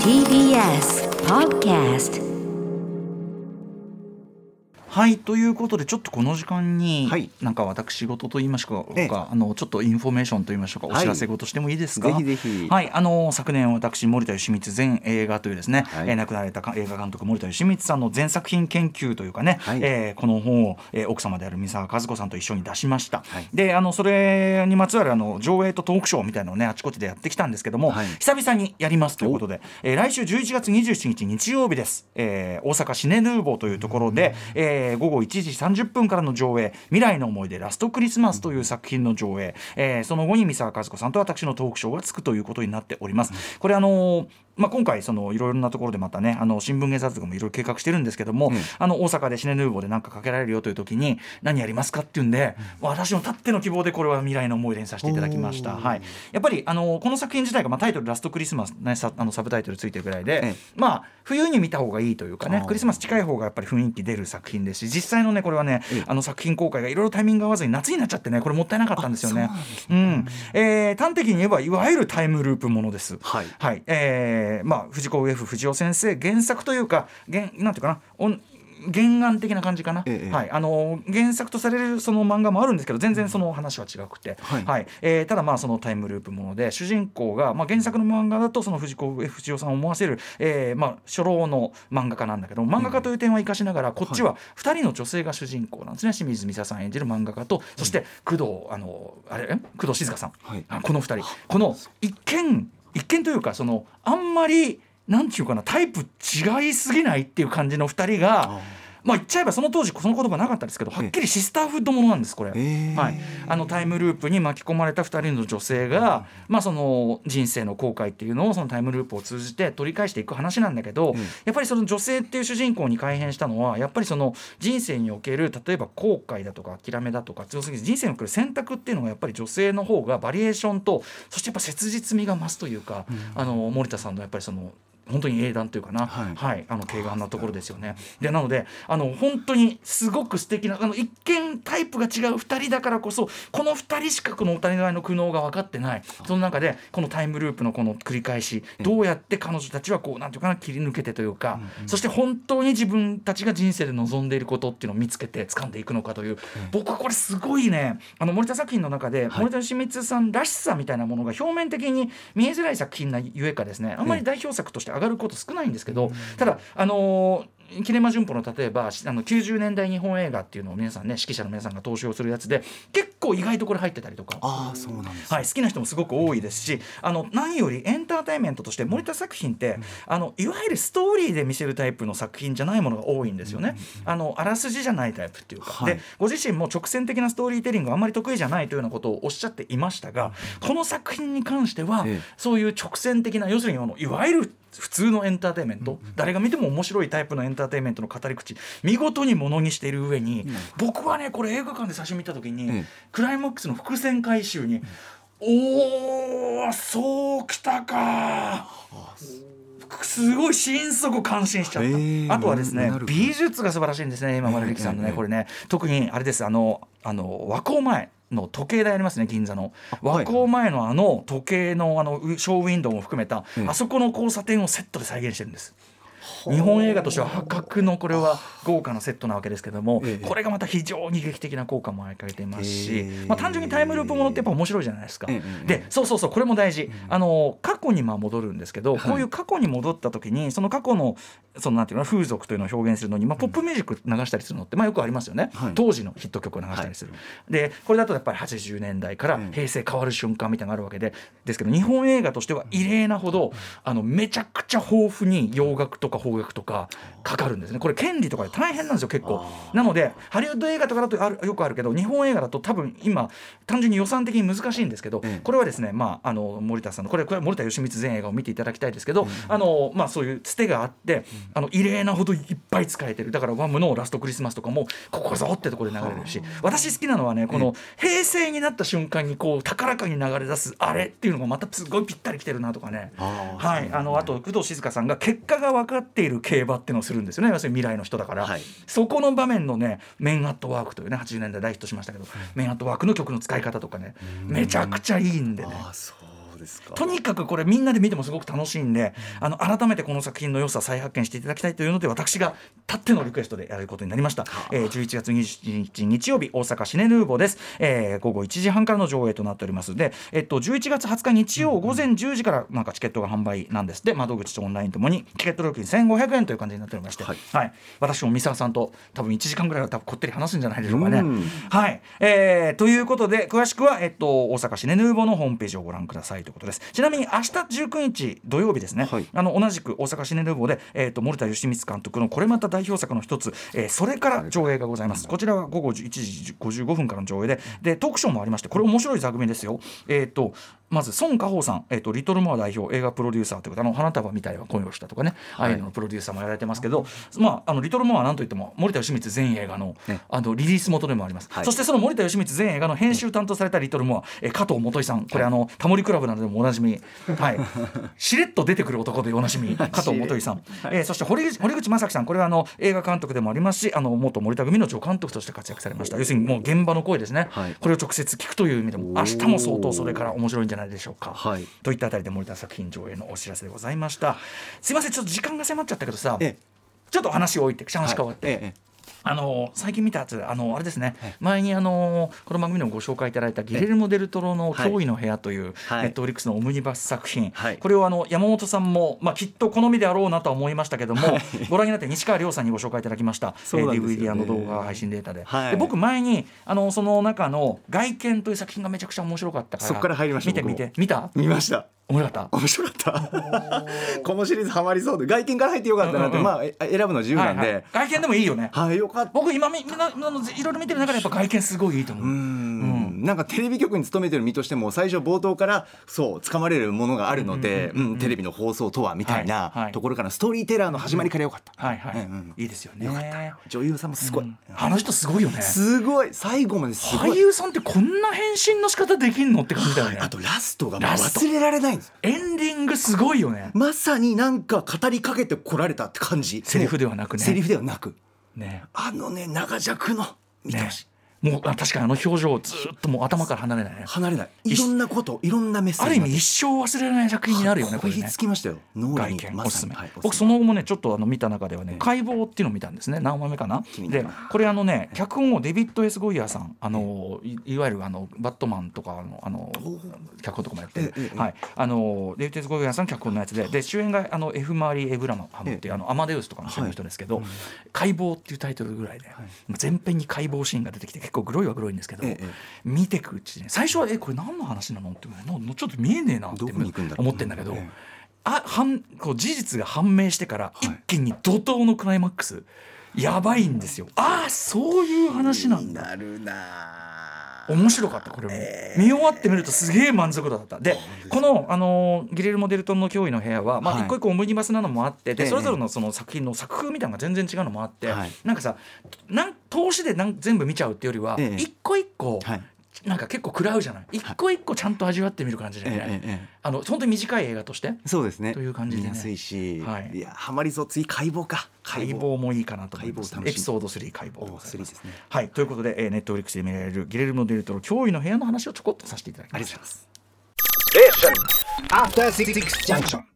TBS Podcast はいということでちょっとこの時間に、はい。なんか私事と言いましょうか、ええ。あのちょっとインフォメーションと言いましょうか、はい。お知らせ事してもいいですか？ぜひぜひ。はいあの昨年私森田芳光全映画というですね、はい。えー亡くなられたか映画監督森田芳光さんの全作品研究というかね、はい。えーこの本を、えー奥様である三沢和子さんと一緒に出しました、はい。であのそれにまつわるあの上映とトークショーみたいなのをねあちこちでやってきたんですけども、はい。久々にやりますということで、えー来週11月27日日曜日です、えー大阪シネヌーボーというところで、えー午後1時30分からの上映「未来の思い出ラストクリスマス」という作品の上映、えーその後に三沢和子さんと私のトークショーがつくということになっております。これあのーまあ、今回そのいろいろなところでまたねあの新聞芸雑とかもいろいろ計画してるんですけども、うん。あの大阪でシネヌーボーで何かかけられるよという時に何やりますかっていうんで、私のたっての希望でこれは未来の思い出にさせていただきました、はい、やっぱりあのこの作品自体が、まあ、タイトル「ラストクリスマス」ね、さあのサブタイトルついてるぐらいで、ええ。まあ冬に見た方がいいというかねクリスマス近い方がやっぱり雰囲気出る作品ですし実際のねこれはね、ええ。あの作品公開がいろいろタイミング合わずに夏になっちゃってねこれもったいなかったんですよね。あうんえー端的に言えばいわゆるタイムループものです。はい。はい。えーまあ、藤子 F 不二雄先生原作というか原なんていうかなおん原案的な感じかな、ええ。はい、あの原作とされるその漫画もあるんですけど全然その話は違くて、はい。えーただまあそのタイムループもので主人公が、まあ、原作の漫画だとその藤子 F 不二雄さんを思わせる、えーまあ、初老の漫画家なんだけど漫画家という点は生かしながら、こっちは2人の女性が主人公なんですね。清水美沙さん演じる漫画家とそして工藤あのあれえ工藤静香さん、はい。あこの2人。この一見一見というかそのあんまりなんていうかなタイプ違いすぎないっていう感じの2人が。まあ言っちゃえばその当時その言葉なかったですけどはっきりシスターフッドものなんですこれ、ええ。はい、あのタイムループに巻き込まれた2人の女性が、まあ、その人生の後悔っていうのをそのタイムループを通じて取り返していく話なんだけど、うん。やっぱりその女性っていう主人公に改変したのはやっぱりその人生における例えば後悔だとか諦めだとか要するに人生における選択っていうのがやっぱり女性の方がバリエーションとそしてやっぱ切実味が増すというか、あの森田さんのやっぱりその本当に英断というかな、はい。あの軽眼なところですよね。でなのであの本当にすごく素敵なあの一見タイプが違う2人だからこそこの2人しかこのお互いの苦悩が分かってない。その中でこのタイムループのこの繰り返しどうやって彼女たちはこうなんていうかな切り抜けてというか、そして本当に自分たちが人生で望んでいることっていうのを見つけて掴んでいくのかという、僕はこれすごいね。あの森田作品の中で、森田義満さんらしさみたいなものが表面的に見えづらい作品なゆえかですね。あんまり代表作として上がること少ないんですけど、ただあのーキネマ旬報の例えばあの90年代日本映画っていうのを皆さんね指揮者の皆さんが投資をするやつで結構意外とこれ入ってたりとか。ああそうなんです、はい、好きな人もすごく多いですしあの何よりエンターテインメントとして森田作品って、あのいわゆるストーリーで見せるタイプの作品じゃないものが多いんですよね。あのあらすじじゃないタイプっていうか、はい。でご自身も直線的なストーリーテリングがあんまり得意じゃないというようなことをおっしゃっていましたがこの作品に関しては、ええ。そういう直線的な要するにあのいわゆる普通のエンターテインメント、誰が見ても面白いタイプのエンターテインメントの語り口。見事にものにしている上に、僕はねこれ映画館で最初見た時に、ええクライマックスの伏線回収に、おーそうきたか。すごい心底感心しちゃった、あとはですね美術が素晴らしいんですね今丸力さんのね、ええこれね。特にあれです。あのあの和光前の時計台ありますね銀座の和はい。光前のあの時計のあのウショーウィンドウも含めた、ええあそこの交差点をセットで再現してるんです。日本映画としては破格のこれは豪華なセットなわけですけども、ええ。これがまた非常に劇的な効果も描いていますし、へえ。まあ、単純にタイムループものってやっぱ面白いじゃないですか。ええでそうそうそうこれも大事、あの過去にまあ戻るんですけど、こういう過去に戻った時にその過去のそのなんていうの風俗というのを表現するのに、まあ、ポップミュージック流したりするのって、まあ、よくありますよね、はい。当時のヒット曲を流したりする。でこれだとやっぱり80年代からええ平成変わる瞬間みたいなのがあるわけでですけど日本映画としては異例なほどあのめちゃくちゃ豊富に洋楽とか邦楽とかかかるんですね。これ権利とかで大変なんですよ結構。なのでハリウッド映画とかだとあるよくあるけど日本映画だと多分今単純に予算的に難しいんですけど、ええ。これはですねまああの森田さんのこれこれは森田義満全映画を見ていただきたいですけど、あのまあそういうつてがあって、あの異例なほどいっぱい使えてる。だからワムのラストクリスマスとかもここぞってところで流れるし私好きなのはねこの平成になった瞬間にこう高らかに流れ出すあれっていうのがまたすごいぴったりきてるなとかね。はい。あのあと工藤静香さんが結果が分かっている競馬っていうのをするんですよね。要するに未来の人だから、はい。そこの場面のね「メン・アット・ワーク」というね80年代大ヒットしましたけど「メン・アット・ワーク」の曲の使い方とかねめちゃくちゃいいんでね。あーそうとにかくこれみんなで見てもすごく楽しいんで、あの改めてこの作品の良さ再発見していただきたいというので私がたってのリクエストでやることになりました、えー、11月27日日曜日大阪シネヌーボーです、えー、午後1時半からの上映となっております。で、えっと、11月20日日曜午前10時からなんかチケットが販売なんです。で窓口とオンラインともにチケット料金1500円という感じになっておりまして、はい。はい、私も三沢さんと多分1時間ぐらいは多分こってり話すんじゃないでしょうかね。うん。はい、えーということで詳しくは、えっと、大阪シネヌーボーのホームページをご覧くださいということです。ちなみに明日19日土曜日ですね、はい。あの同じく大阪シネヌーで、えっと森田義満監督のこれまた代表作の一つ、えーそれから上映がございます。こちらは午後1時55分からの上映で。でトークショーもありましてこれ面白い座組ですよ。えっ、とまず孫家宝さん、えー、とリトルモア代表映画プロデューサーということであの花束みたいは恋をしたとかね、ああいうののプロデューサーもやられてますけど、まあ、あのリトルモアはなんといっても森田義満全映画の,、ね。あのリリース元でもあります、はい。そしてその森田義満全映画の編集担当されたリトルモア、えー加藤元井さん。これあのタモリクラブなどでもおなじみ、はい、しれっと出てくる男でおなじみ加藤元井さん、えーそして堀口堀口正樹さん。これはあの映画監督でもありますしあの元森田組の助監督として活躍されました。要するにもう現場の声ですね、はい。これを直接聞くという意味でも明日も相当それから面白いんじゃないでしょうか。はい。といったあたりで森田作品上映のお知らせでございました。すいませんちょっと時間が迫っちゃったけどさ、ええ。ちょっと話を置いて話変わって、はい。ええあの最近見たやつあのあれですね、前にあのこの番組でもご紹介いただいたギレルモ・デルトロの「脅威の部屋」という、はい。ネットフリックスのオムニバス作品、はい。これをあの山本さんも、まあ、きっと好みであろうなとは思いましたけども、ご覧になって西川亮さんにご紹介いただきました、DVD 動画配信データで,、はい。で僕前にあのその中の「外見」という作品がめちゃくちゃ面白かったからそっから入りました見て見て。見た？見ました面白かった？面白かった。このシリーズハマりそうで。外見から入ってよかったなって、うんうんうん。まあえ選ぶの自由なんで、はいはい。外見でもいいよね。はい、よかった。僕今みみんないろいろ見てる中でやっぱ外見すごいいいと思う。うーんなんかテレビ局に勤めてる身としても最初冒頭からそう掴まれるものがあるのでテレビの放送とはみたいなところからストーリーテラーの始まりからよかった、はいはい、いいですよね。よかった。よ女優さんもすごい、うん。あの人すごいよね。すごい。最後まですごい。俳優さんってこんな変身の仕方できんのって感じだよね。あとラストが忘れられないんですエンディングすごいよね。まさになんか語りかけてこられたって感じ。セリフではなくね。セリフではなく。ね。あのね長尺の見てほしい、もうあ確かにあの表情ずっともう頭から離れないね。離れない。いろんなこといろんなメッセージある意味一生忘れられない作品になるよねこれね。つきましたよ脳外見おすすめ、はい僕その後もねちょっとあの見た中ではね、ええ解剖っていうのを見たんですね。何話目かな？でこれあのね脚本をデビッド・エス・ゴイヤーさんあのいいわゆるあのバットマンとかのあの脚本とかもやってる、はい、あのデビッド・エス・ゴイヤーさん脚本のやつでで主演があのエフ・マーリー・エブラムハムっていう、あのアマデウスとかの主演の人ですけど、解剖っていうタイトルぐらいで、前編に解剖シーンが出てきて結構グロいはグロいんですけど、ええ見てくうちに最初はえこれ何の話なの？ってもうちょっと見えねえなって思ってんだけど、ええあはんこう事実が判明してからい。一気に怒涛のクライマックス、やばいんですよ。ああそういう話なんだ。なるな面白かったこれも、見終わってみるとすげえ満足度だった。でこの、あのーギレルモ・デルトンの脅威の部屋は、まあ、はい。一個一個オムニバスなのもあってで、ええそれぞれのその作品の作風みたいなのが全然違うのもあって、はい。なんかさなん投資でなん全部見ちゃうっていうよりは、ええ。一個一個、はいなんか結構食らうじゃない？一個一個ちゃんと味わってみる感じでね、えええええ。あの本当に短い映画として？そうですね。という感じでね。見やすいし、はい。い、やハマりそう。次解剖か。解剖。もいいかなと思います、解剖楽しみ。エピソード3解剖でおござい3まですすね。はい。ということで、えー、ネットフリックスで見られるギレルモ・デルトロ驚異の部屋の話をちょこっとさせていただきあまりがとうございます After Six Junction.